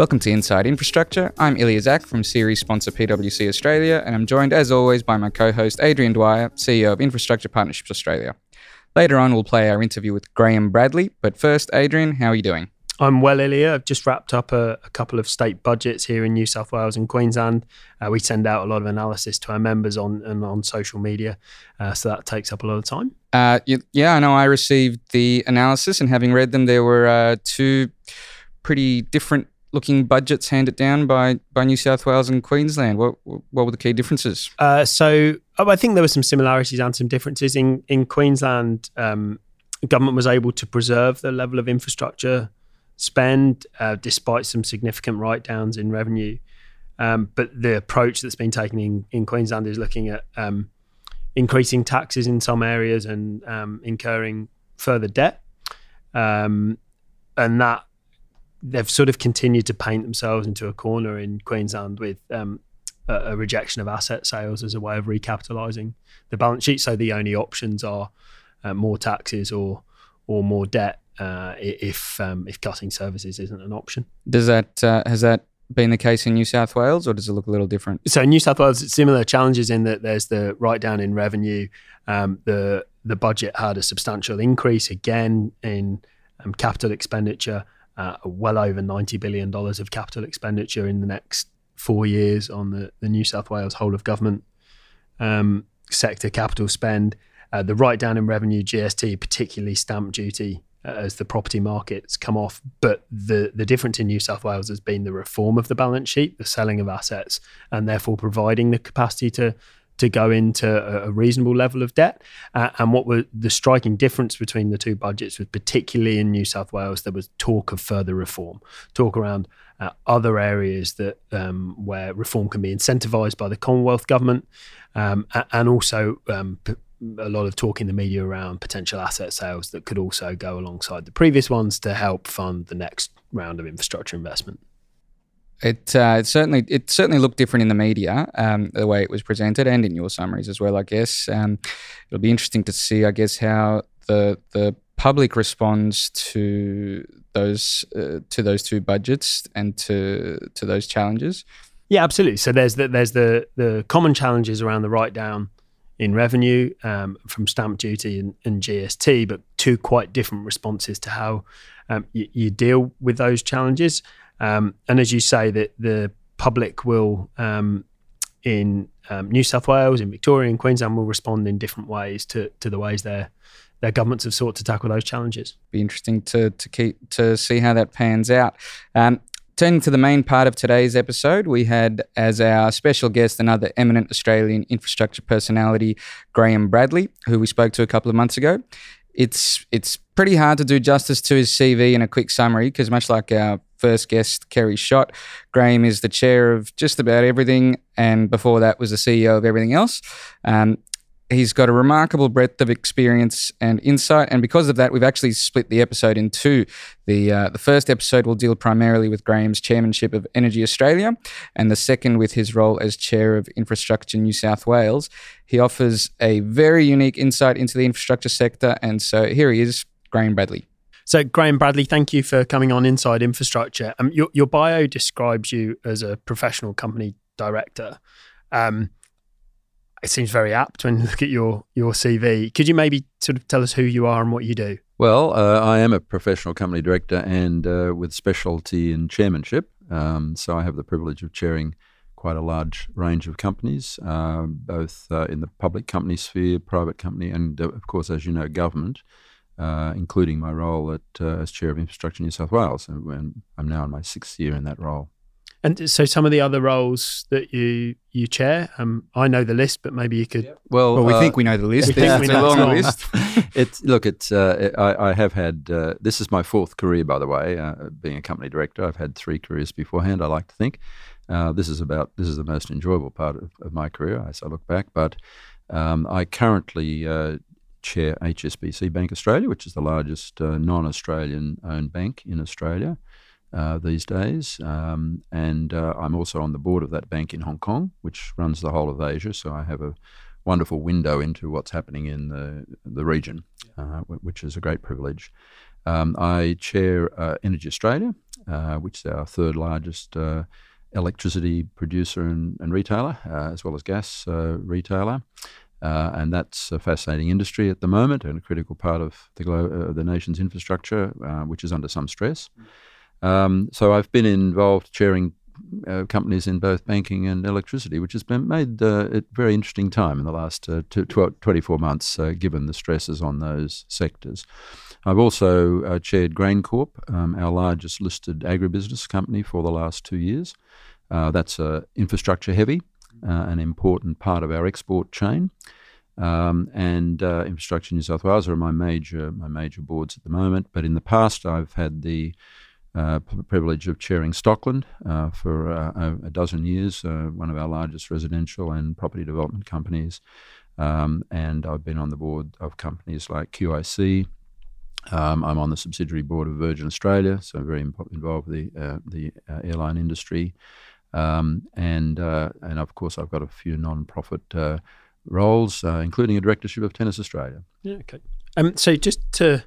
Welcome to Inside Infrastructure. I'm Ilya Zak from series sponsor PwC Australia, and I'm joined as always by my co host Adrian Dwyer, CEO of Infrastructure Partnerships Australia. Later on, we'll play our interview with Graham Bradley, but first, Adrian, how are you doing? I'm well, Ilya. I've just wrapped up a, a, couple of state budgets here in New South Wales and Queensland. Uh, we send out a lot of analysis to our members on and on social media, uh, so that takes up a lot of time. Uh, yeah, I know. I received the analysis, and having read them, there were uh, two pretty different looking budgets handed down by by New South Wales and Queensland. What what were the key differences? Uh, so oh, I think there were some similarities and some differences in in Queensland. Um, government was able to preserve the level of infrastructure spend uh, despite some significant write downs in revenue. Um, but the approach that's been taken in, in Queensland is looking at um, increasing taxes in some areas and um, incurring further debt. Um, and that they've sort of continued to paint themselves into a corner in Queensland with um, a, a, rejection of asset sales as a way of recapitalising the balance sheet. So the only options are uh, more taxes or or more debt uh, if um, if cutting services isn't an option. Does that uh, has that been the case in New South Wales, or does it look a little different? So in New South Wales, similar challenges in that there's the write down in revenue. Um, the the budget had a substantial increase again in um, capital expenditure uh, well over $90 billion of capital expenditure in the next four years on the, the New South Wales whole of government um, sector capital spend. Uh, the write down in revenue, GST, particularly stamp duty, uh, as the property markets come off. But the, the difference in New South Wales has been the reform of the balance sheet, the selling of assets, and therefore providing the capacity to to go into a, reasonable level of debt. Uh, and what were the striking difference between the two budgets was particularly in New South Wales, there was talk of further reform, talk around uh, other areas that um, where reform can be incentivised by the Commonwealth government, um, and also um, a lot of talk in the media around potential asset sales that could also go alongside the previous ones to help fund the next round of infrastructure investment. It, uh, it certainly it certainly looked different in the media, um, the way it was presented, and in your summaries as well. I guess um, it'll be interesting to see, I guess, how the the public responds to those uh, to those two budgets and to to those challenges. Yeah, absolutely. So there's the, there's the the common challenges around the write down in revenue um, from stamp duty and, and, GST, but two quite different responses to how um, you, you deal with those challenges. Um, and as you say, that the public will um, in um, New South Wales, in Victoria, and Queensland will respond in different ways to to the ways their their governments have sought to tackle those challenges. Be interesting to to keep to see how that pans out. Um, turning to the main part of today's episode, we had as our special guest another eminent Australian infrastructure personality, Graham Bradley, who we spoke to a couple of months ago it's it's pretty hard to do justice to his CV in a quick summary because much like our first guest, Kerry Schott, Graham is the chair of just about everything, and before that was the CEO of everything else. Um, he's got a remarkable breadth of experience and insight, and because of that, we've actually split the episode in two. The uh, the first episode will deal primarily with Graham's chairmanship of Energy Australia, and the second with his role as chair of Infrastructure New South Wales. He offers a very unique insight into the infrastructure sector, and so here he is, Graham Bradley. So, Graham Bradley, thank you for coming on Inside Infrastructure. Um, your, your bio describes you as a professional company director. Um, it seems very apt when you look at your your CV. Could you maybe sort of tell us who you are and what you do? Well, uh, I am a professional company director and uh, with specialty in chairmanship. Um, so I have the privilege of chairing quite a large range of companies, uh, both uh, in the public company sphere, private company, and uh, of course, as you know, government. Uh, including my role at, as chair of Infrastructure New South Wales, and I'm now in my sixth year in that role. And so, some of the other roles that you you chair, um, I know the list, but maybe you could. Yep. Well, well, we uh, think we know the list. We it's a long list. it's look, it's uh, I, I, have had uh, this is my fourth career, by the way, uh, being a company director. I've had three careers beforehand. I like to think uh, this is about this is the most enjoyable part of, of my career as I look back. But um, I currently uh, chair HSBC Bank Australia, which is the largest non-Australian owned bank in Australia uh, these days. Um, and uh, I'm also on the board of that bank in Hong Kong, which runs the whole of Asia. So I have a wonderful window into what's happening in the, the region, uh, which is a great privilege. Um, I chair uh, Energy Australia, uh, which is our third largest uh, electricity producer and, and retailer, uh, as well as gas uh, retailer. Uh, and that's a fascinating industry at the moment and a critical part of the, glo- the nation's infrastructure, which is under some stress. Um, so I've been involved chairing uh, companies in both banking and electricity, which has been made uh, a very interesting time in the last uh, 24 months, uh, given the stresses on those sectors. I've also uh, chaired GrainCorp, um, our largest listed agribusiness company for the last two years. Uh, that's infrastructure heavy, an important part of our export chain. Um, and Infrastructure New South Wales are my major my major boards at the moment. But in the past, I've had the uh, privilege of chairing Stockland uh, for uh, a dozen years, uh, one of our largest residential and property development companies. Um, and I've been on the board of companies like QIC. Um, I'm on the subsidiary board of Virgin Australia, so I'm very involved with the uh, the uh, airline industry. Um, and and of course, I've got a few non-profit roles, including a directorship of Tennis Australia. Yeah. Okay. Um. So just to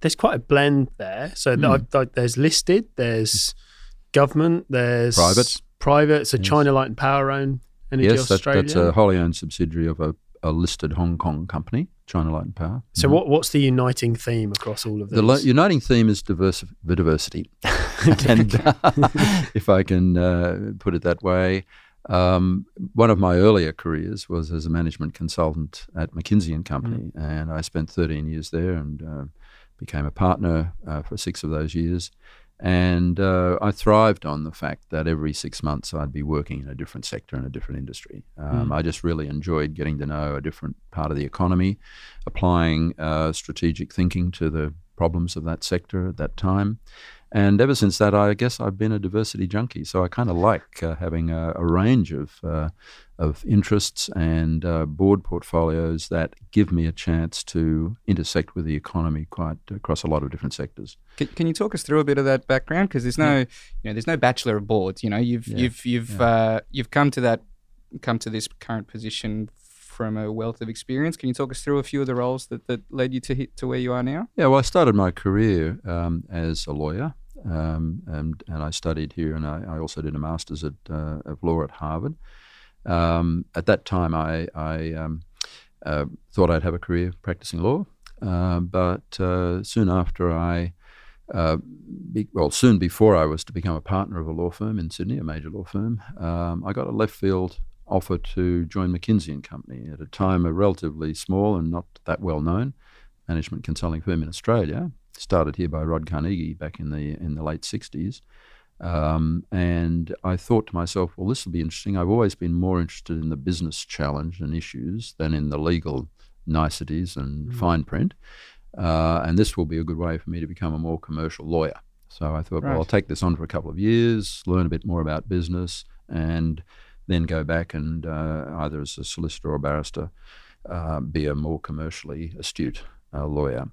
there's quite a blend there. So mm. there's listed, there's government, there's private, private. So yes. China Light and Power own Energy yes, Australia. That, that's a wholly owned subsidiary of a, a, listed Hong Kong company, China Light and Power. So mm. what what's the uniting theme across all of these? The uniting theme is diversi- the diversity, and uh, if I can uh, put it that way. Um, one of my earlier careers was as a management consultant at McKinsey and Company, mm. and I spent 13 years there and uh, became a partner uh, for six of those years. And uh, I thrived on the fact that every six months I'd be working in a different sector in a different industry. Um, mm. I just really enjoyed getting to know a different part of the economy, applying uh, strategic thinking to the problems of that sector at that time. And ever since that, I guess I've been a diversity junkie. So I kind of like uh, having a, a, range of uh, of interests and uh, board portfolios that give me a chance to intersect with the economy quite across a lot of different sectors. Can, can you talk us through a bit of that background? Because there's no, yeah. you know, there's no bachelor of boards. You know, you've yeah. you've you've yeah. uh, you've come to that come to this current position from a wealth of experience. Can you talk us through a few of the roles that, that led you to to where you are now? Yeah, well, I started my career um, as a lawyer. Um, and, and I studied here, and I, I also did a master's at, uh, of law at Harvard. Um, at that time, I, I um, uh, thought I'd have a career practicing law, uh, but uh, soon after I, uh, be, well, soon before I was to become a partner of a law firm in Sydney, a major law firm, um, I got a left field offer to join McKinsey and Company at a time a relatively small and not that well known management consulting firm in Australia. Started here by Rod Carnegie back in the in the late '60s, um, and I thought to myself, well, this will be interesting. I've always been more interested in the business challenge and issues than in the legal niceties and mm. fine print. Uh, and this will be a good way for me to become a more commercial lawyer. So I thought, right. well, I'll take this on for a couple of years, learn a bit more about business, and then go back and uh, either as a solicitor or barrister uh, be a more commercially astute uh, lawyer.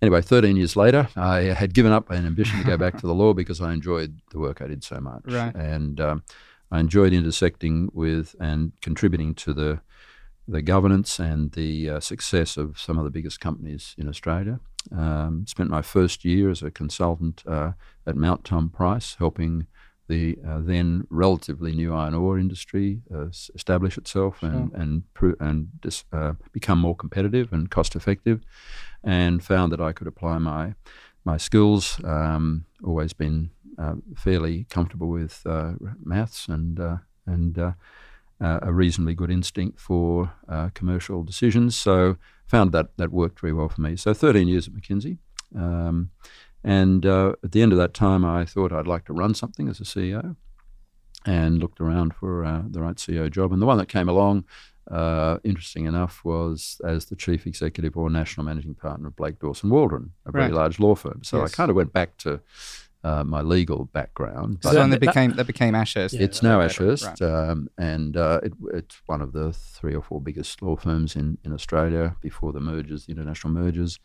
Anyway, 13 years later, I had given up an ambition to go back to the law because I enjoyed the work I did so much. Right. And um, I enjoyed intersecting with and contributing to the the governance and the uh, success of some of the biggest companies in Australia. Um, spent my first year as a consultant uh, at Mount Tom Price, helping the uh, then relatively new iron ore industry uh, establish itself and sure. and and dis, uh, become more competitive and cost effective and found that I could apply my my skills. Um, always been uh, fairly comfortable with uh, maths and uh, and uh, uh, a reasonably good instinct for uh, commercial decisions. So found that that worked very well for me. So 13 years at McKinsey. Um, and at the end of that time, I thought I'd like to run something as a CEO and looked around for the right CEO job. And the one that came along uh, interesting enough, was as the chief executive or national managing partner of Blake Dawson Waldron, a very right. large law firm. So yes. I kind of went back to uh, my legal background. So then that became that became Ashurst. Yeah, it's now Ashurst, right. um, and uh, it, it's one of the three or four biggest law firms in, in Australia before the mergers, the international mergers.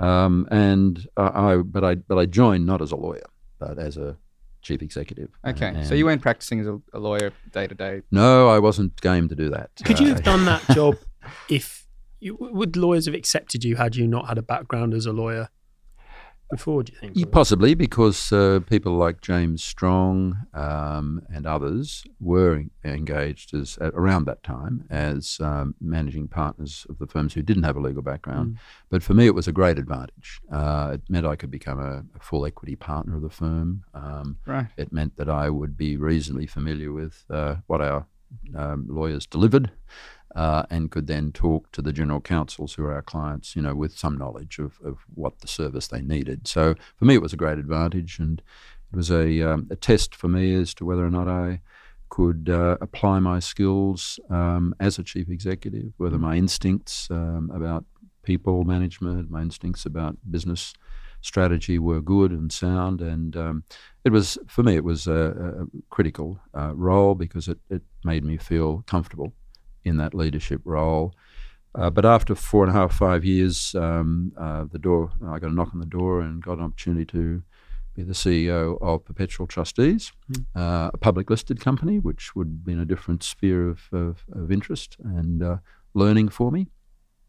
Um, and I, but I, but I joined not as a lawyer, but as a chief executive. Okay, and so you weren't practicing as a, a lawyer day to day. No, I wasn't game to do that. Could uh, you have done that job if you, would lawyers have accepted you had you not had a background as a lawyer? Before? Do you think? Yeah, possibly because uh, people like James Strong um, and others were engaged as around that time as um, managing partners of the firms who didn't have a legal background. Mm. But for me, it was a great advantage. Uh, it meant I could become a, a, full equity partner of the firm. Um, right. It meant that I would be reasonably familiar with uh, what our um, lawyers delivered uh, and could then talk to the general counsels who are our clients, you know, with some knowledge of, of what the service they needed. So for me, it was a great advantage, and it was a, um, a test for me as to whether or not I could uh, apply my skills um, as a chief executive, whether my instincts um, about people management, my instincts about business strategy were good and sound. And um, it was, for me, it was a, a critical uh, role because it, it made me feel comfortable in that leadership role. Uh, but after four and a half, five years, um, uh, the door I got a knock on the door and got an opportunity to be the CEO of Perpetual Trustees, mm. uh, a public listed company, which would be in a different sphere of, of, of interest and uh, learning for me.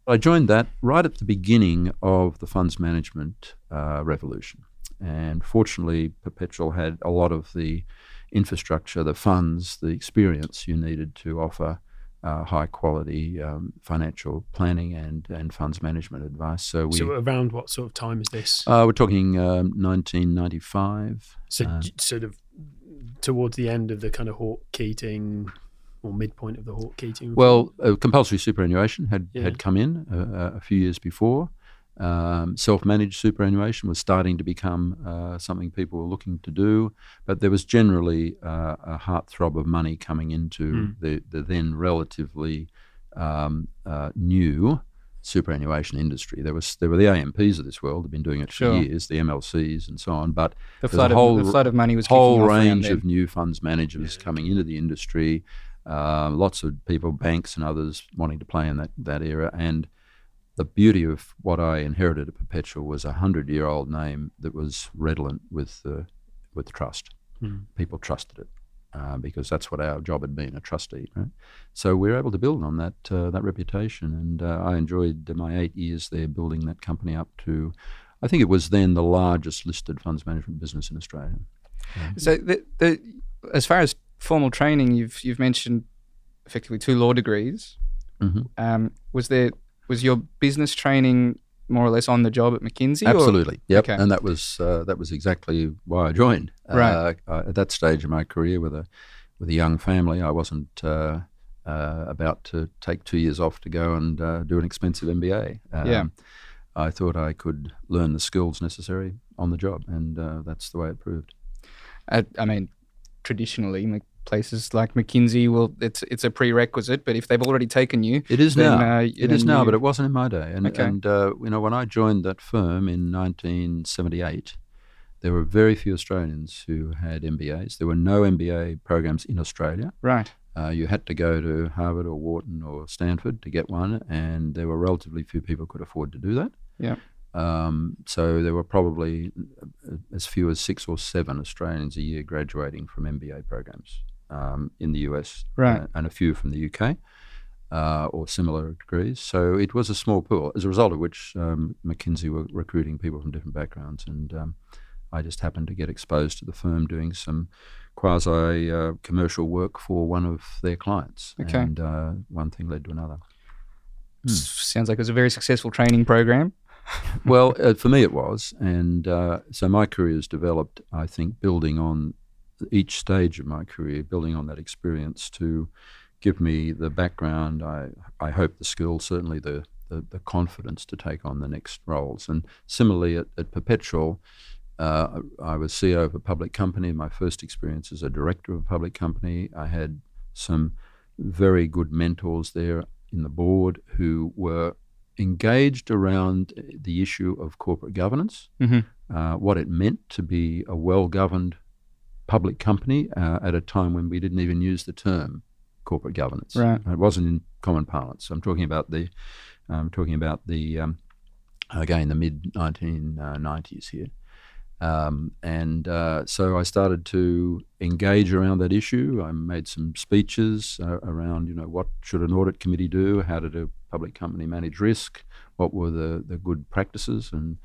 I joined that right at the beginning of the funds management uh, revolution. And fortunately, Perpetual had a lot of the infrastructure, the funds, the experience you needed to offer uh, high quality um, financial planning and, and funds management advice. So we so around what sort of time is this? Uh, we're talking um, 1995. So um, sort of towards the end of the kind of Hawke Keating or midpoint of the Hawke Keating. Well, uh, compulsory superannuation had yeah. had come in uh, uh, a few years before. Um, self-managed superannuation was starting to become uh, something people were looking to do, but there was generally uh, a heartthrob of money coming into mm. the, the then relatively um, uh, new superannuation industry. There was there were the AMPs of this world have been doing it for years, the MLCs and so on. But the flood, whole, of, the flood of money was a whole range of new funds managers yeah. coming into the industry. Uh, lots of people, banks and others, wanting to play in that that era and the beauty of what I inherited at Perpetual was a hundred year old name that was redolent with the with trust. Mm. People trusted it uh, because that's what our job had been, a trustee. Right? So we were able to build on that uh, that reputation, and uh, I enjoyed my eight years there building that company up to. I think it was then the largest listed funds management business in Australia. So, the, the, as far as formal training, you've you've mentioned effectively two law degrees. Mm-hmm. Um, was there was your business training more or less on the job at McKinsey? Absolutely, or? yep. Okay. And that was uh, that was exactly why I joined. Right. Uh, at that stage of my career, with a with a young family, I wasn't uh, uh about to take two years off to go and uh, do an expensive MBA. Um, yeah. I thought I could learn the skills necessary on the job, and uh, that's the way it proved. I, I mean, traditionally, places like McKinsey will it's it's a prerequisite, but if they've already taken you, it is then, now. Uh, it is now, you... but it wasn't in my day. And, okay. and uh, you know, when I joined that firm in 1978, there were very few Australians who had MBAs. There were no MBA programs in Australia. Right. Uh, you had to go to Harvard or Wharton or Stanford to get one, and there were relatively few people could afford to do that. Yeah. Um, so there were probably uh, as few as six or seven Australians a year graduating from MBA programs um, in the US right. uh, and a few from the UK. Uh, or similar degrees. So it was a small pool, as a result of which um, McKinsey were recruiting people from different backgrounds. And um, I just happened to get exposed to the firm doing some quasi uh, commercial work for one of their clients. Okay. And uh, one thing led to another. Hmm. Sounds like it was a very successful training program. well, uh, for me it was. And uh, so my career has developed, I think, building on each stage of my career, building on that experience to give me the background, I, I hope the skills, certainly the, the, the confidence to take on the next roles. And similarly at, at Perpetual, uh, I was CEO of a public company. My first experience as a director of a public company, I had some very good mentors there in the board who were engaged around the issue of corporate governance, mm-hmm. uh, what it meant to be a well governed public company uh, at a time when we didn't even use the term corporate governance. Right. It wasn't in common parlance. I'm talking about the, I'm talking about the, um, again, the mid 1990s here. Um, and uh, so I started to engage around that issue. I made some speeches uh, around, you know, what should an audit committee do? How did a public company manage risk? What were the, the good practices? And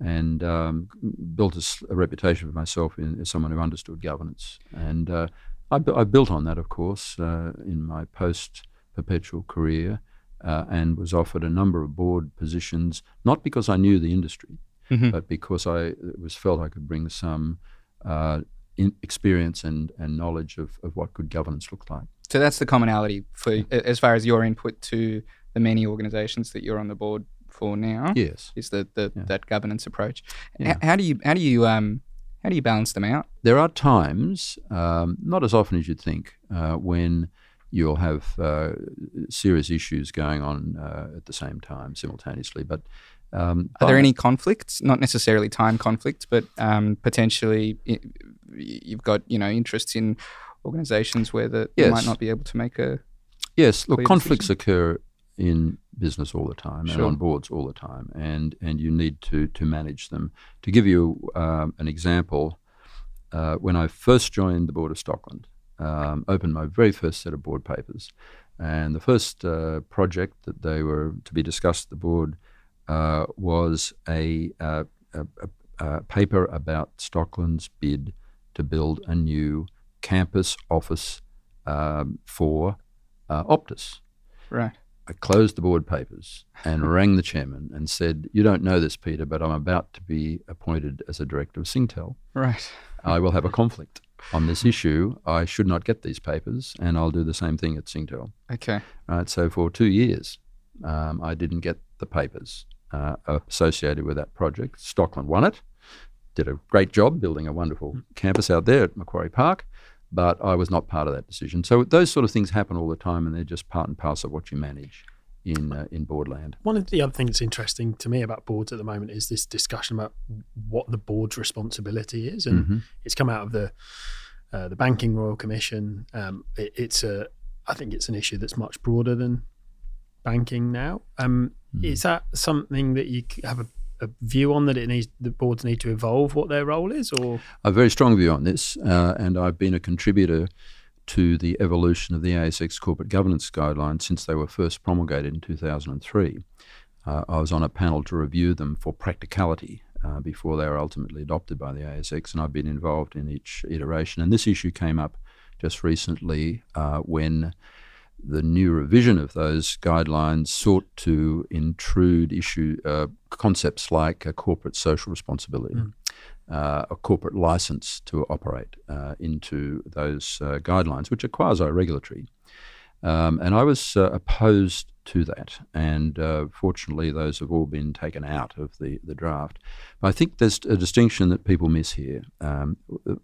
and um, built a, a, reputation for myself in, as someone who understood governance. And uh, I, I, built on that, of course, uh, in my post perpetual career. Uh, and was offered a number of board positions, not because I knew the industry, mm-hmm. but because I was felt I could bring some uh, experience and, and knowledge of, of what good governance looked like. So that's the commonality for as far as your input to the many organisations that you're on the board now. Yes, is the, the yeah. that governance approach. Yeah. how do you how do you um how do you balance them out? There are times, um, not as often as you'd think, uh, when you'll have uh, serious issues going on uh, at the same time simultaneously. But um, are there any conflicts? Not necessarily time conflicts, but um, potentially you've got you know interests in organisations where the, yes. might not be able to make a yes. Look, conflicts decision. occur in business all the time sure. and on boards all the time, and and you need to to manage them. To give you um, an example, uh, when I first joined the board of Stockland, um, opened my very first set of board papers, and the first uh, project that they were to be discussed at the board uh, was a, uh, a, a, a paper about Stockland's bid to build a new campus office um, for uh, Optus. Right. I closed the board papers and rang the chairman and said, "You don't know this, Peter, but I'm about to be appointed as a director of Singtel. Right. I will have a conflict on this issue. I should not get these papers, and I'll do the same thing at Singtel." Okay. Right. So for two years, um, I didn't get the papers uh, associated with that project. Stockland won it did a great job building a wonderful campus out there at Macquarie Park, but I was not part of that decision. So those sort of things happen all the time, and they're just part and parcel of what you manage in uh, in board land. One of the other things that's interesting to me about boards at the moment is this discussion about what the board's responsibility is, and mm-hmm. it's come out of the uh, the Banking Royal Commission. Um, it, it's a I think it's an issue that's much broader than banking now. Um, mm. Is that something that you have a a view on that it needs the boards need to evolve what their role is, or a very strong view on this, uh, and I've been a contributor to the evolution of the ASX corporate governance guidelines since they were first promulgated in 2003. Uh, I was on a panel to review them for practicality uh, before they were ultimately adopted by the ASX, and I've been involved in each iteration. And this issue came up just recently uh, when the new revision of those guidelines sought to intrude issue uh, concepts like a corporate social responsibility, mm. uh, a corporate license to operate uh, into those uh, guidelines, which are quasi-regulatory. Um, and I was uh, opposed to that, and uh, fortunately, those have all been taken out of the, the draft. But I think there's a distinction that people miss here. Um,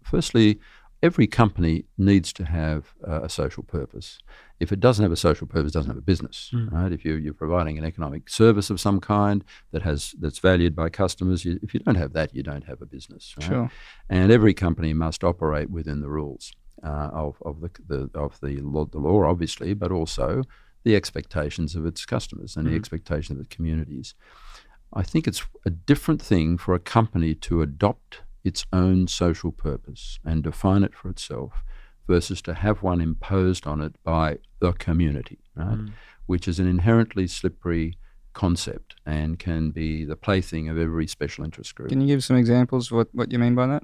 firstly, every company needs to have uh, a social purpose. If it doesn't have a social purpose, it doesn't have a business, mm. right? If you're, you're providing an economic service of some kind that has that's valued by customers, you, if you don't have that, you don't have a business. Right? Sure. And every company must operate within the rules uh, of, of the, the of the law, the law, obviously, but also the expectations of its customers and mm. the expectations of its communities. I think it's a different thing for a company to adopt its own social purpose and define it for itself versus to have one imposed on it by the community, right? Mm. Which is an inherently slippery concept and can be the plaything of every special interest group. Can you give some examples of what, what you mean by that?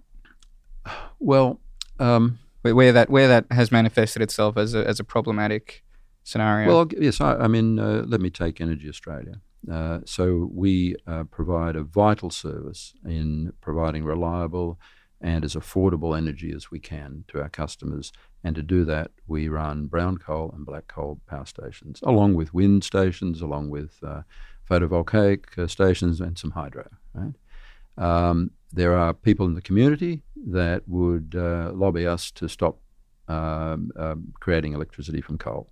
Well, um, where that where that has manifested itself as a as a problematic scenario. Well, yes, I, I mean, uh, let me take Energy Australia. Uh, so we uh, provide a vital service in providing reliable and as affordable energy as we can to our customers. And to do that, we run brown coal and black coal power stations, along with wind stations, along with uh, photovoltaic uh, stations, and some hydro. Right? Um, there are people in the community that would uh, lobby us to stop um, um, creating electricity from coal.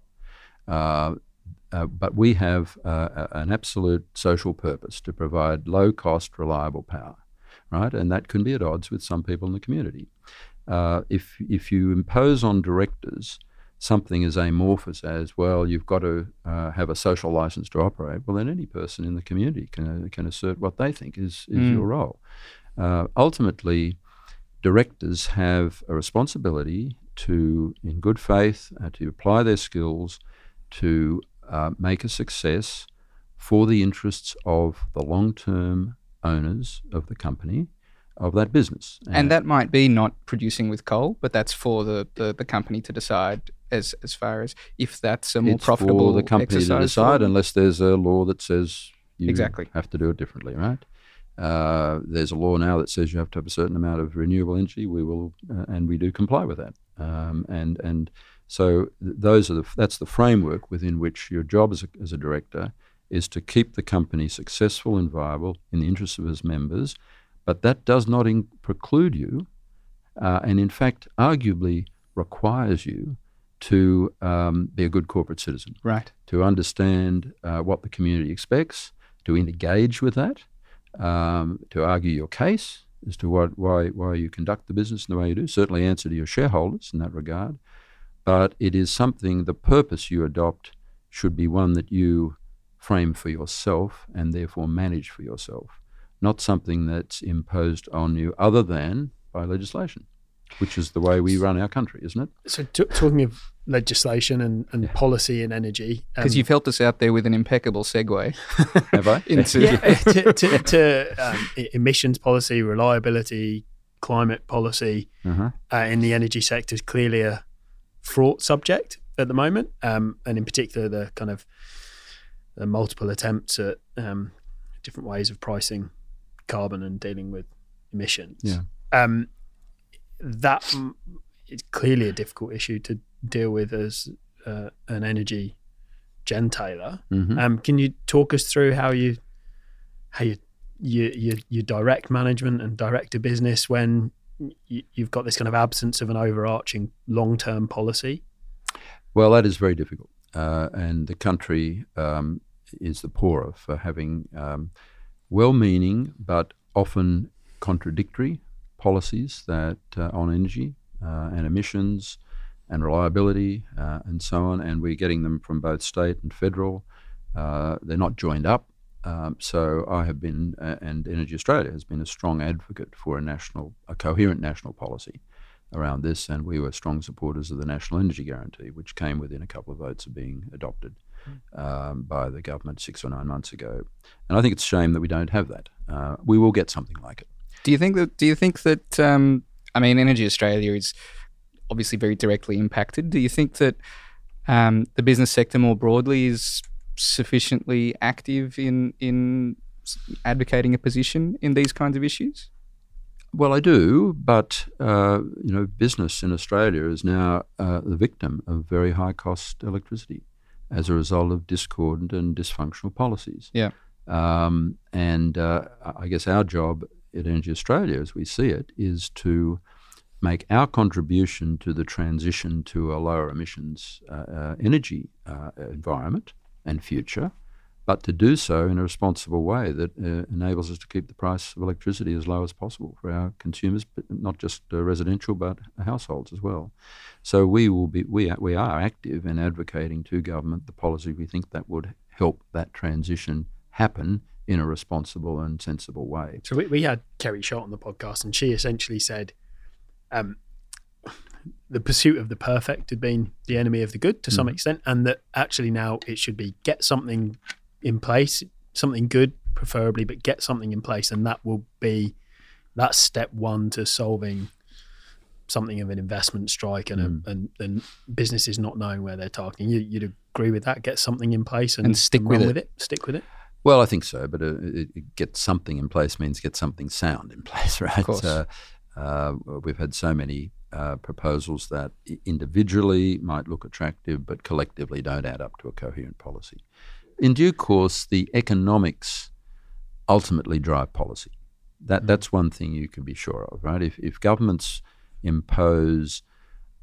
Uh, uh, but we have uh, an absolute social purpose to provide low cost, reliable power, right? And that can be at odds with some people in the community. Uh, if, if you impose on directors something as amorphous as, well, you've got to uh, have a social license to operate, well, then any person in the community can, uh, can assert what they think is, is mm. your role. ultimately, directors have a responsibility to, in good faith, to apply their skills to uh, make a success for the interests of the long term owners of the company of that business. And that might be not producing with coal, but that's for the, the, the company to decide as as far as if that's a more it's profitable for the company to decide, unless there's a law that says you Exactly. have to do it differently, right? Uh, there's a law now that says you have to have a certain amount of renewable energy. We will, uh, and we do comply with that. Um, and and so those are the that's the framework within which your job as a, as a director is to keep the company successful and viable in the interests of its members. But that does not in- preclude you, uh, and in fact, arguably requires you to um, be a good corporate citizen right. to understand uh, what the community expects, to engage with that, um, to argue your case as to what, why, why you conduct the business in the way you do, certainly answer to your shareholders in that regard. But it is something, the purpose you adopt should be one that you frame for yourself and therefore manage for yourself, not something that's imposed on you other than by legislation, which is the way we run our country, isn't it? So, t- talking of legislation and, and policy and energy, Because um, you've helped us out there with an impeccable segue Have I? into yeah, to, to, to um, emissions policy, reliability, climate policy Uh-huh. uh, in the energy sector is clearly a fraught subject at the moment, um, and in particular the kind of the multiple attempts at um, different ways of pricing carbon and dealing with emissions. Yeah. That is clearly a difficult issue to deal with as uh, an energy gentailer. Mhm. Um, can you talk us through how you how you you you, you direct management and direct a business when you, you've got this kind of absence of an overarching long term policy? Well, that is very difficult, uh, and the country um, is the poorer for having um, well-meaning but often contradictory policies that uh, on energy uh, and emissions and reliability uh, and so on. And we're getting them from both state and federal. Uh, they're not joined up. Um, so I have been, uh, and Energy Australia has been a strong advocate for a national, a coherent national policy around this, and we were strong supporters of the National Energy Guarantee, which came within a couple of votes of being adopted um, by the government six or nine months ago. And I think it's a shame that we don't have that. Uh, we will get something like it. Do you think that? Do you think that? Um, I mean, Energy Australia is obviously very directly impacted. Do you think that um, the business sector more broadly is sufficiently active in in advocating a position in these kinds of issues? Well, I do, but uh, you know, business in Australia is now uh, the victim of very high cost electricity as a result of discordant and dysfunctional policies. Yeah. Um, and uh, I I guess our job at Energy Australia, as we see it, is to make our contribution to the transition to a lower emissions uh, uh, energy uh, environment and future, but to do so in a responsible way that uh, enables us to keep the price of electricity as low as possible for our consumers, not just uh, residential, but households as well. So we will be we are, we are active in advocating to government the policy we think that would help that transition happen in a responsible and sensible way. So we, we had Kerry Schott on the podcast, and she essentially said, um, the pursuit of the perfect had been the enemy of the good to some Mhm. extent, and that actually now it should be get something in place, something good, preferably, but get something in place, and that will be that's step one to solving something of an investment strike and Mm. a, and, and businesses not knowing where they're targeting. You, you'd agree with that? Get something in place and, And stick with it. with it. Stick with it. Well, I think so, but uh, it, it get something in place means get something sound in place, right? Of course. Uh, uh, we've had so many uh, proposals that individually might look attractive, but collectively don't add up to a coherent policy. In due course, the economics ultimately drive policy. That that's one thing you can be sure of, right? If if governments impose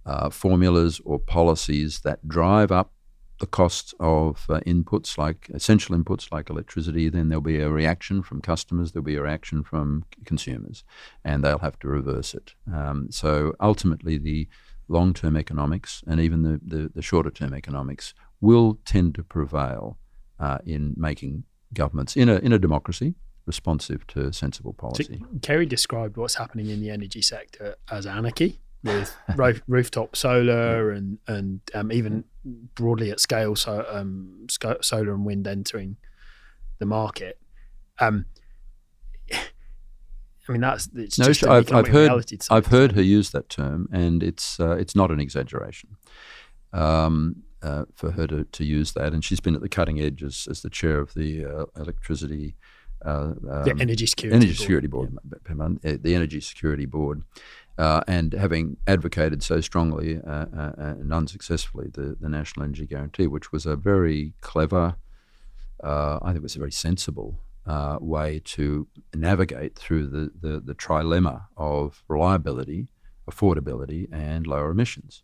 uh, formulas or policies that drive up the costs of uh, inputs like essential inputs like electricity, then there'll be a reaction from customers, there'll be a reaction from consumers, and they'll have to reverse it. Um, so ultimately, the long term economics and even the, the, the shorter term economics will tend to prevail uh, in making governments in a, in a democracy responsive to sensible So policy. Kerry described what's happening in the energy sector as anarchy with roof, rooftop solar and and um, even broadly at scale, so um, sco- solar and wind entering the market. Um, I mean, that's it's No, just I've, I've heard reality to I've heard her use that term, and it's uh, it's not an exaggeration um, uh, for her to, to use that. And she's been at the cutting edge as, as the chair of the uh, electricity. Uh, the um, energy security Energy Board. Security Board, beg my uh, the Energy Security Board, uh, and having advocated so strongly uh, uh, and unsuccessfully the, the National Energy Guarantee, which was a very clever, uh, I think it was a very sensible uh, way to navigate through the, the, the trilemma of reliability, affordability, and lower emissions.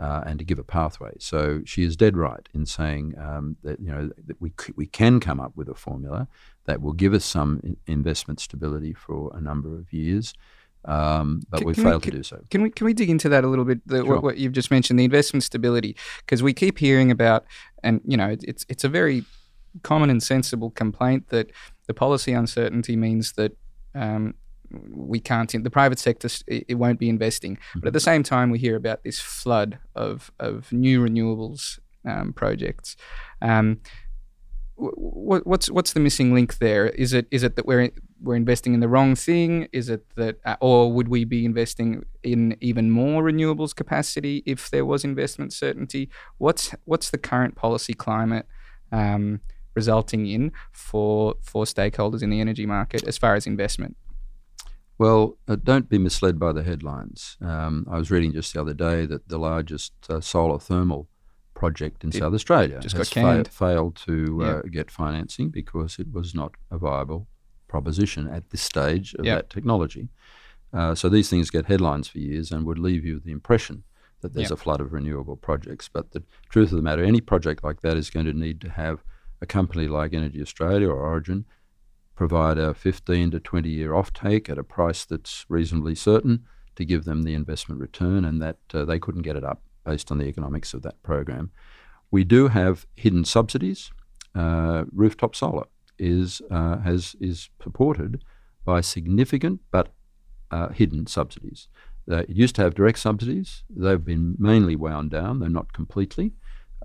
Uh, and to give a pathway. So she is dead right in saying um, that you know that we c- we can come up with a formula that will give us some in- investment stability for a number of years, um, but Can- we failed to do so. Can we can we dig into that a little bit? The, Sure. what, what you've just mentioned, the investment stability, because we keep hearing about, and you know, it's it's a very common and sensible complaint that the policy uncertainty means that um, we can't. In, the private sector it, won't be investing, but at the same time, we hear about this flood of of new renewables um, projects. Um, what's what's the missing link there? Is it is it that we're we're investing in the wrong thing? Is it that, uh, or would we be investing in even more renewables capacity if there was investment certainty? What's what's the current policy climate um, resulting in for for stakeholders in the energy market as far as investment? Well, uh, don't be misled by the headlines. Um, I was reading just the other day that the largest uh, solar thermal project in It South Australia just got canned. failed to uh, get financing because it was not a viable proposition at this stage of Yeah. that technology. Uh, so these things get headlines for years and would leave you with the impression that there's Yeah. a flood of renewable projects. But the truth of the matter, any project like that is going to need to have a company like Energy Australia or Origin provide a 15 to 20 year offtake at a price that's reasonably certain to give them the investment return, and that uh, they couldn't get it up based on the economics of that program. We do have hidden subsidies. Uh, rooftop solar is uh, has is supported by significant but uh, hidden subsidies. It used to have direct subsidies. They've been mainly wound down, though not completely.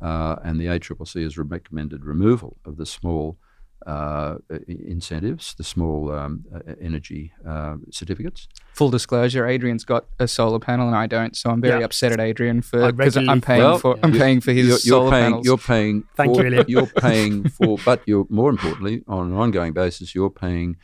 Uh, and the ACCC has recommended removal of the small uh, incentives, the small um, uh, energy uh, certificates. Full disclosure: Adrian's got a solar panel and I don't, so I'm very Yeah. upset at Adrian for because I'm paying Well, for I'm you- paying for his you're, solar you're paying, panels. You're paying. Thank for, you, Ilya. You're paying for, but you're more importantly, on an ongoing basis, you're paying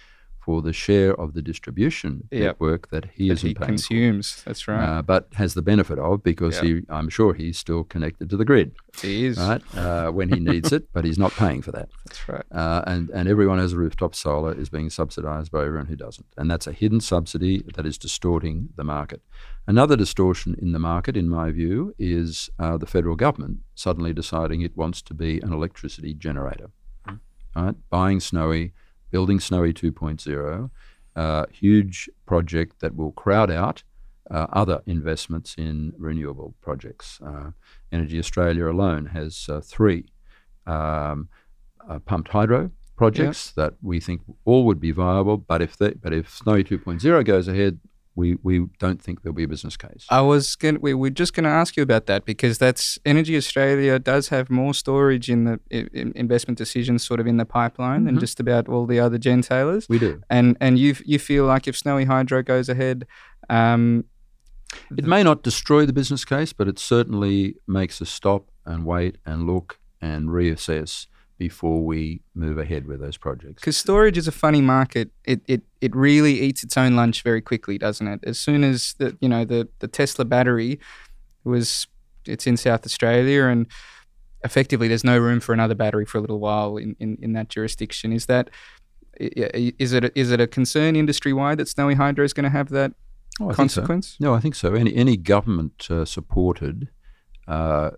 for the share of the distribution Yep. network that he he paying for. consumes. That's right. Uh, but has the benefit of because Yeah. he, I'm sure he's still connected to the grid, he is. right? Uh, when he needs it, but he's not paying for that. That's right. Uh, and, and everyone who has a rooftop solar is being subsidised by everyone who doesn't. And that's a hidden subsidy that is distorting the market. Another distortion in the market, in my view, is uh, the federal government suddenly deciding it wants to be an electricity generator. Right? Buying Snowy, building Snowy 2.0, uh, huge project that will crowd out uh, other investments in renewable projects. Uh, Energy Australia alone has uh, three um, uh, pumped hydro projects that we think all would be viable. But if they, but if Snowy 2.0 goes ahead, we, we don't think there'll be a business case. I was going. We we're just going to ask you about that because that's Energy Australia does have more storage in the in investment decisions, sort of in the pipeline, than Mhm. just about all the other gentailers. we do. And and you you feel like if Snowy Hydro goes ahead, um, It may not destroy the business case, but it certainly makes us stop and wait and look and reassess before we move ahead with those projects. because storage is a funny market. It, it it really eats its own lunch very quickly, doesn't it? As soon as the you know the the Tesla battery was it's in South Australia and effectively there's no room for another battery for a little while in, in, in that jurisdiction. Is that i- i- it a, is it a concern industry wide that Snowy Hydro is going to have that Oh, think so. consequence? No, I think so. Any any government uh, supported uh,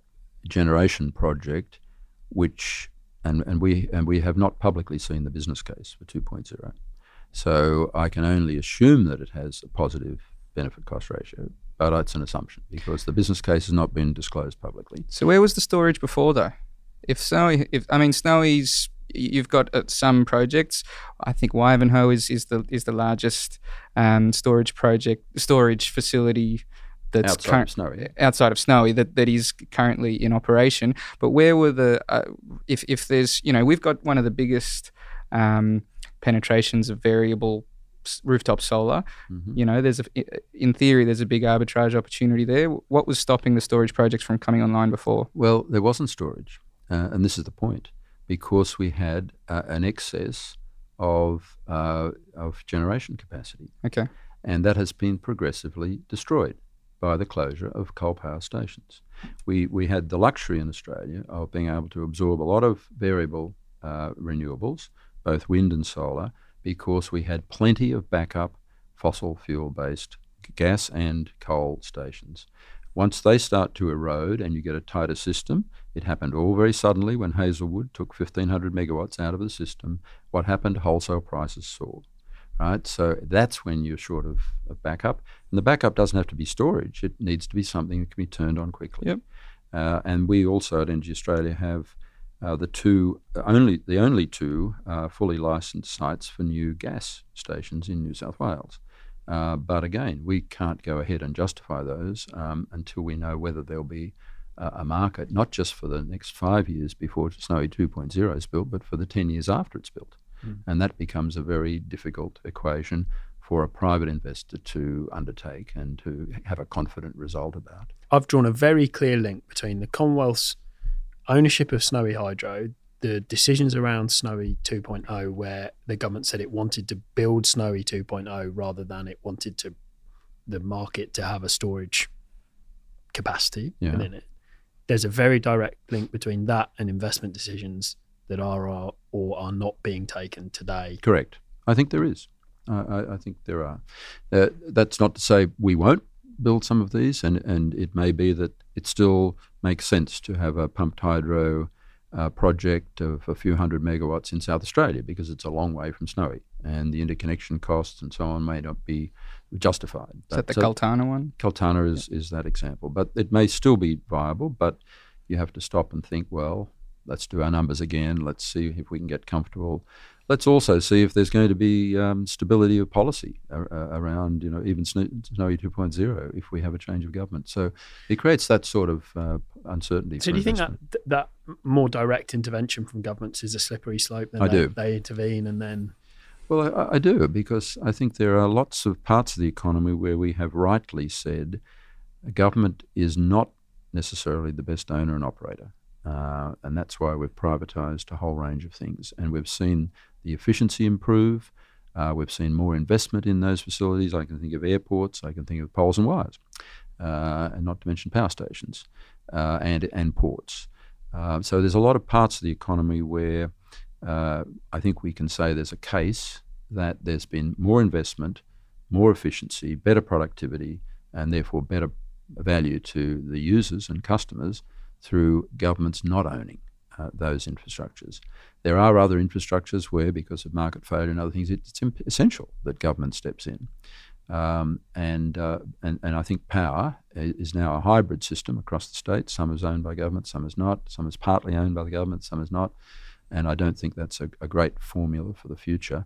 generation project, which and, and we and we have not publicly seen the business case for 2.0, so I can only assume that it has a positive benefit cost ratio, but it's an assumption because the business case has not been disclosed publicly. So where was the storage before though? If Snowy, if I mean Snowy's, you've got uh, some projects. I think Wivenhoe is is the is the largest um, storage project storage facility that's outside current- of Snowy. outside of Snowy that, that is currently in operation. But where were the uh, if if there's you know we've got one of the biggest um, penetrations of variable rooftop solar. Mhm. You know, there's a, in theory there's a big arbitrage opportunity there. What was stopping the storage projects from coming online before? Well, there wasn't storage, uh, and this is the point, because we had uh, an excess of uh, of generation capacity, Okay. and that has been progressively destroyed by the closure of coal power stations. We we had the luxury in Australia of being able to absorb a lot of variable uh, renewables, both wind and solar, because we had plenty of backup fossil fuel based gas and coal stations. Once they start to erode and you get a tighter system, it happened all very suddenly when Hazelwood took 1500 megawatts out of the system. What happened? Wholesale prices soared. Right, so that's when you're short of, of backup, and the backup doesn't have to be storage; it needs to be something that can be turned on quickly. Yep. Uh, and we also at Energy Australia have uh, the two only the only two uh, fully licensed sites for new gas stations in New South Wales. Uh, but again, we can't go ahead and justify those um, until we know whether there'll be a, a market, not just for the next five years before Snowy 2.0 is built, but for the 10 years after it's built. Hmm. And that becomes a very difficult equation for a private investor to undertake and to have a confident result about. I've drawn a very clear link between the Commonwealth's ownership of Snowy Hydro, the decisions around Snowy 2.0, where the government said it wanted to build Snowy 2.0 rather than it wanted to the market to have a storage capacity Yeah. within it. There's a very direct link between that and investment decisions that are, are or are not being taken today. Correct. I think there is. I I, I think there are. Uh, that's not to say we won't build some of these, and, and it may be that it still makes sense to have a pumped hydro uh, project of a few hundred megawatts in South Australia because it's a long way from Snowy, and the interconnection costs and so on may not be justified. Is that the so- Cultana one? Cultana is, is that example. But it may still be viable, but you have to stop and think, well, let's do our numbers again. Let's see if we can get comfortable. Let's also see if there's going to be um, stability of policy ar- around, you know, even Sno- Snowy 2.0 if we have a change of government. So it creates that sort of uh, uncertainty. So do you think that that more direct intervention from governments is a slippery slope? Then I they, do. They intervene and then Well, I, I do because I think there are lots of parts of the economy where we have rightly said a government is not necessarily the best owner and operator. Uh, and that's why we've privatised a whole range of things. And we've seen the efficiency improve. Uh, we've seen more investment in those facilities. I can think of airports, I can think of poles and wires, uh, and not to mention power stations uh, and, and ports. Uh, so there's a lot of parts of the economy where uh, I think we can say there's a case that there's been more investment, more efficiency, better productivity, and therefore better value to the users and customers through governments not owning uh, those infrastructures. There are other infrastructures where, because of market failure and other things, it's imp- essential that government steps in. Um, and, uh, and and I think power is now a hybrid system across the state. Some is owned by government, some is not. Some is partly owned by the government, some is not. And I don't think that's a, a great formula for the future.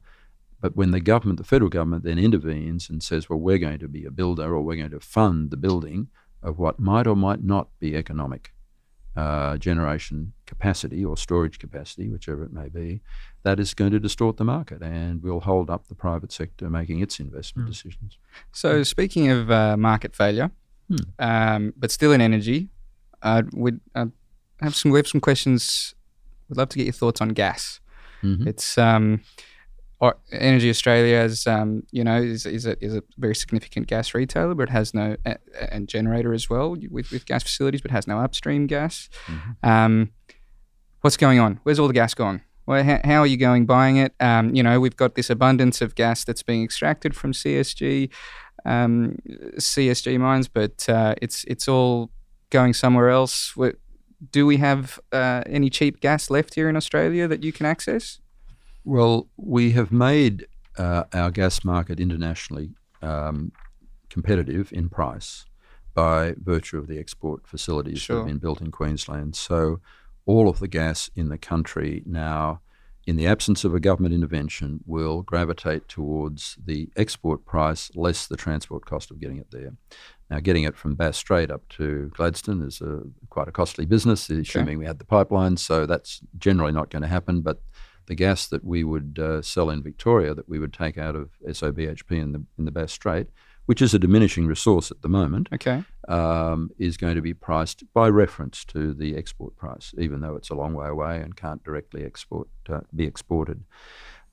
But when the government, the federal government, then intervenes and says, well, we're going to be a builder or we're going to fund the building of what might or might not be economic uh, generation capacity or storage capacity, whichever it may be, that is going to distort the market and will hold up the private sector making its investment decisions. So speaking of uh, market failure, Hmm. um, but still in energy, uh, we'd uh, have some we have some questions. We'd love to get your thoughts on gas. Mhm. It's um, or Energy Australia is um, you know is, is a is a very significant gas retailer, but it has no and generator as well with, with gas facilities, but has no upstream gas. Mhm. Um, what's going on? Where's all the gas gone? Well, how, how are you going buying it? Um, you know, we've got this abundance of gas that's being extracted from CSG, um, CSG mines, but uh, it's it's all going somewhere else. Wh- Do we have uh, any cheap gas left here in Australia that you can access? Well, we have made uh, our gas market internationally um, competitive in price by virtue of the export facilities that have been built in Queensland. So, all of the gas in the country now, in the absence of a government intervention, will gravitate towards the export price less the transport cost of getting it there. Now, getting it from Bass Strait up to Gladstone is a, quite a costly business, assuming we had the pipeline. So that's generally not going to happen. But the gas that we would uh, sell in Victoria, that we would take out of Esso BHP in the in the Bass Strait, which is a diminishing resource at the moment, Okay. um, is going to be priced by reference to the export price, even though it's a long way away and can't directly export uh, be exported.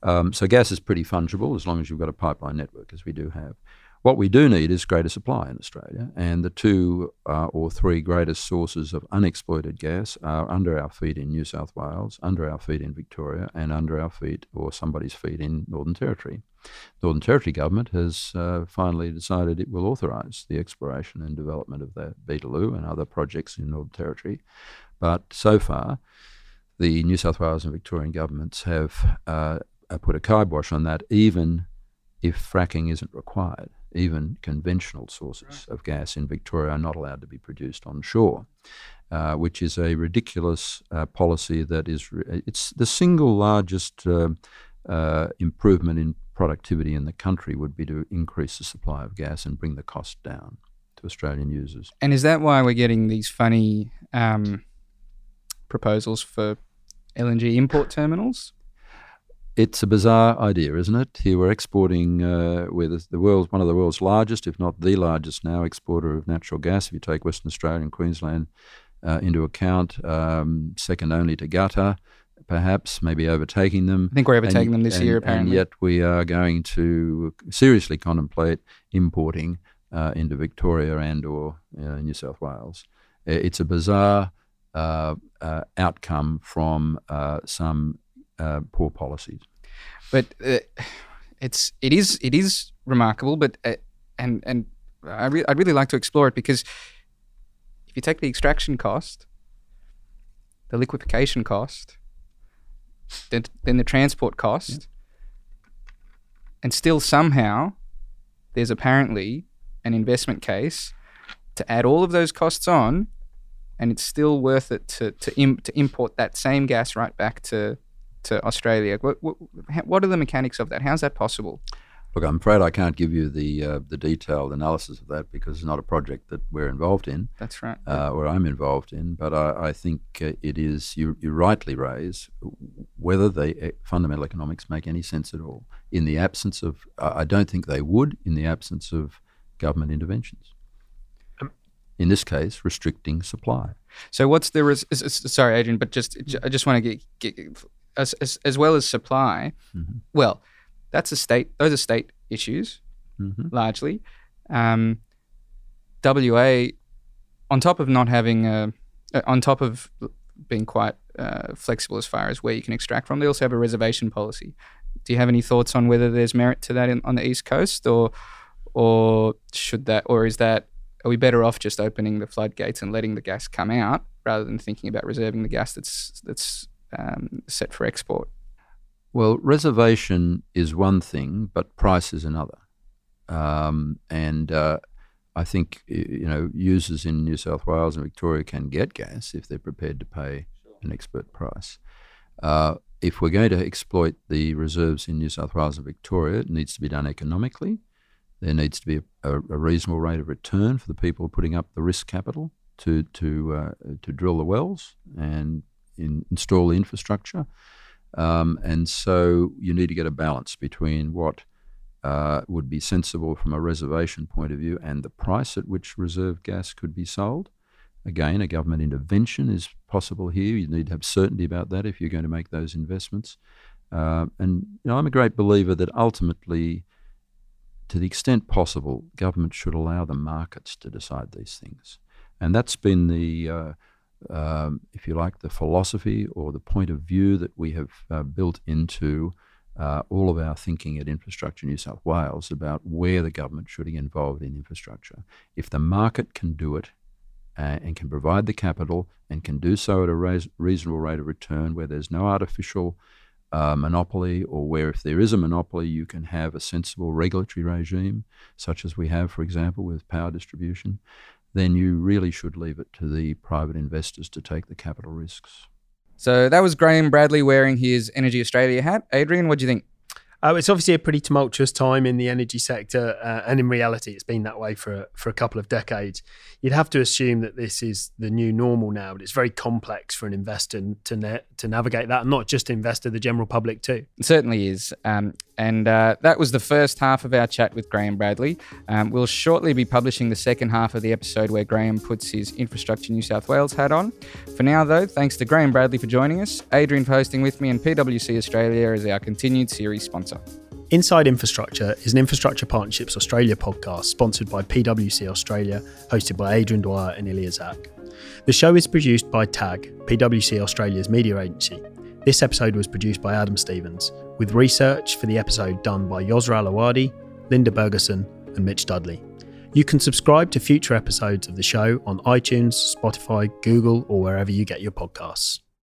Um, so gas is pretty fungible as long as you've got a pipeline network, as we do have. What we do need is greater supply in Australia, and the two uh, or three greatest sources of unexploited gas are under our feet in New South Wales, under our feet in Victoria, and under our feet or somebody's feet in Northern Territory. Northern Territory government has uh, finally decided it will authorise the exploration and development of the Beetaloo and other projects in Northern Territory, but so far, the New South Wales and Victorian governments have uh, put a kibosh on that, even if fracking isn't required. Even conventional sources of gas in Victoria are not allowed to be produced on shore, uh, which is a ridiculous uh, policy that is, re- it's the single largest um uh, improvement in productivity in the country would be to increase the supply of gas and bring the cost down to Australian users. And is that why we're getting these funny um, proposals for LNG import terminals? It's a bizarre idea, isn't it? Here we're exporting, uh, we're the, world's one of the world's largest, if not the largest now, exporter of natural gas. If you take Western Australia and Queensland uh, into account, um, second only to Qatar, perhaps maybe overtaking them. I think we're overtaking them this and, year, and yet we are going to seriously contemplate importing uh, into Victoria and or uh, New South Wales. It's a bizarre uh, uh, outcome from uh, some uh, poor policies. but uh, it's it is it is remarkable. But uh, and and I re- I'd really like to explore it because if you take the extraction cost, the liquefaction cost, then then the transport cost, and still somehow there's apparently an investment case to add all of those costs on, and it's still worth it to to, Im- to import that same gas right back to to Australia. What, what, what are the mechanics of that? How's that possible? Look, I'm afraid I can't give you the uh, the detailed analysis of that because it's not a project that we're involved in. That's right. uh, or I'm involved in, but I, I think uh, it is, you, you rightly raise, whether the uh, fundamental economics make any sense at all. In the absence of, I I don't think they would, in the absence of government interventions. Um, in this case, restricting supply. So what's the res- s- s- sorry, Adrian, but just I just want to get, get as, as as well as supply. Mhm. Well, that's a state. Those are state issues hmm largely. Um, WA, on top of not having a, uh, on top of being quite uh, flexible as far as where you can extract from, they also have a reservation policy. Do you have any thoughts on whether there's merit to that in, on the east coast, or or should that, or is that are we better off just opening the floodgates and letting the gas come out rather than thinking about reserving the gas that's that's um, set for export? Well, reservation is one thing, but price is another. Um, and uh, I think you know users in New South Wales and Victoria can get gas if they're prepared to pay an export price. Uh, if we're going to exploit the reserves in New South Wales and Victoria, it needs to be done economically. There needs to be a, a, reasonable rate of return for the people putting up the risk capital to to uh, to drill the wells and in, install infrastructure. Um, and so you need to get a balance between what uh, would be sensible from a reservation point of view and the price at which reserve gas could be sold. Again, a government intervention is possible here. You need to have certainty about that if you're going to make those investments. Uh, and you know, I'm a great believer that ultimately, to the extent possible, government should allow the markets to decide these things. And that's been the uh, um, if you like, the philosophy or the point of view that we have uh, built into uh, all of our thinking at Infrastructure New South Wales about where the government should be involved in infrastructure. If the market can do it uh, and can provide the capital and can do so at a reasonable rate of return where there's no artificial uh, monopoly, or where if there is a monopoly, you can have a sensible regulatory regime, such as we have, for example, with power distribution, then you really should leave it to the private investors to take the capital risks. So that was Graham Bradley wearing his Energy Australia hat. Adrian, what do you think? Uh, it's obviously a pretty tumultuous time in the energy sector, uh, and in reality, it's been that way for for a couple of decades. You'd have to assume that this is the new normal now, but it's very complex for an investor to na- to navigate that, and not just investor, the general public too. It certainly is. Um, and uh, that was the first half of our chat with Graham Bradley. Um, we'll shortly be publishing the second half of the episode where Graham puts his Infrastructure New South Wales hat on. For now, though, thanks to Graham Bradley for joining us, Adrian for hosting with me, and PwC Australia as our continued series sponsor. Inside Infrastructure is an Infrastructure Partnerships Australia podcast sponsored by PwC Australia, hosted by Adrian Dwyer and Ilya Zak. The show is produced by TAG, PwC Australia's media agency. This episode was produced by Adam Stevens, with research for the episode done by Yosra Alawadi, Linda Bergerson, and Mitch Dudley. You can subscribe to future episodes of the show on iTunes, Spotify, Google, or wherever you get your podcasts.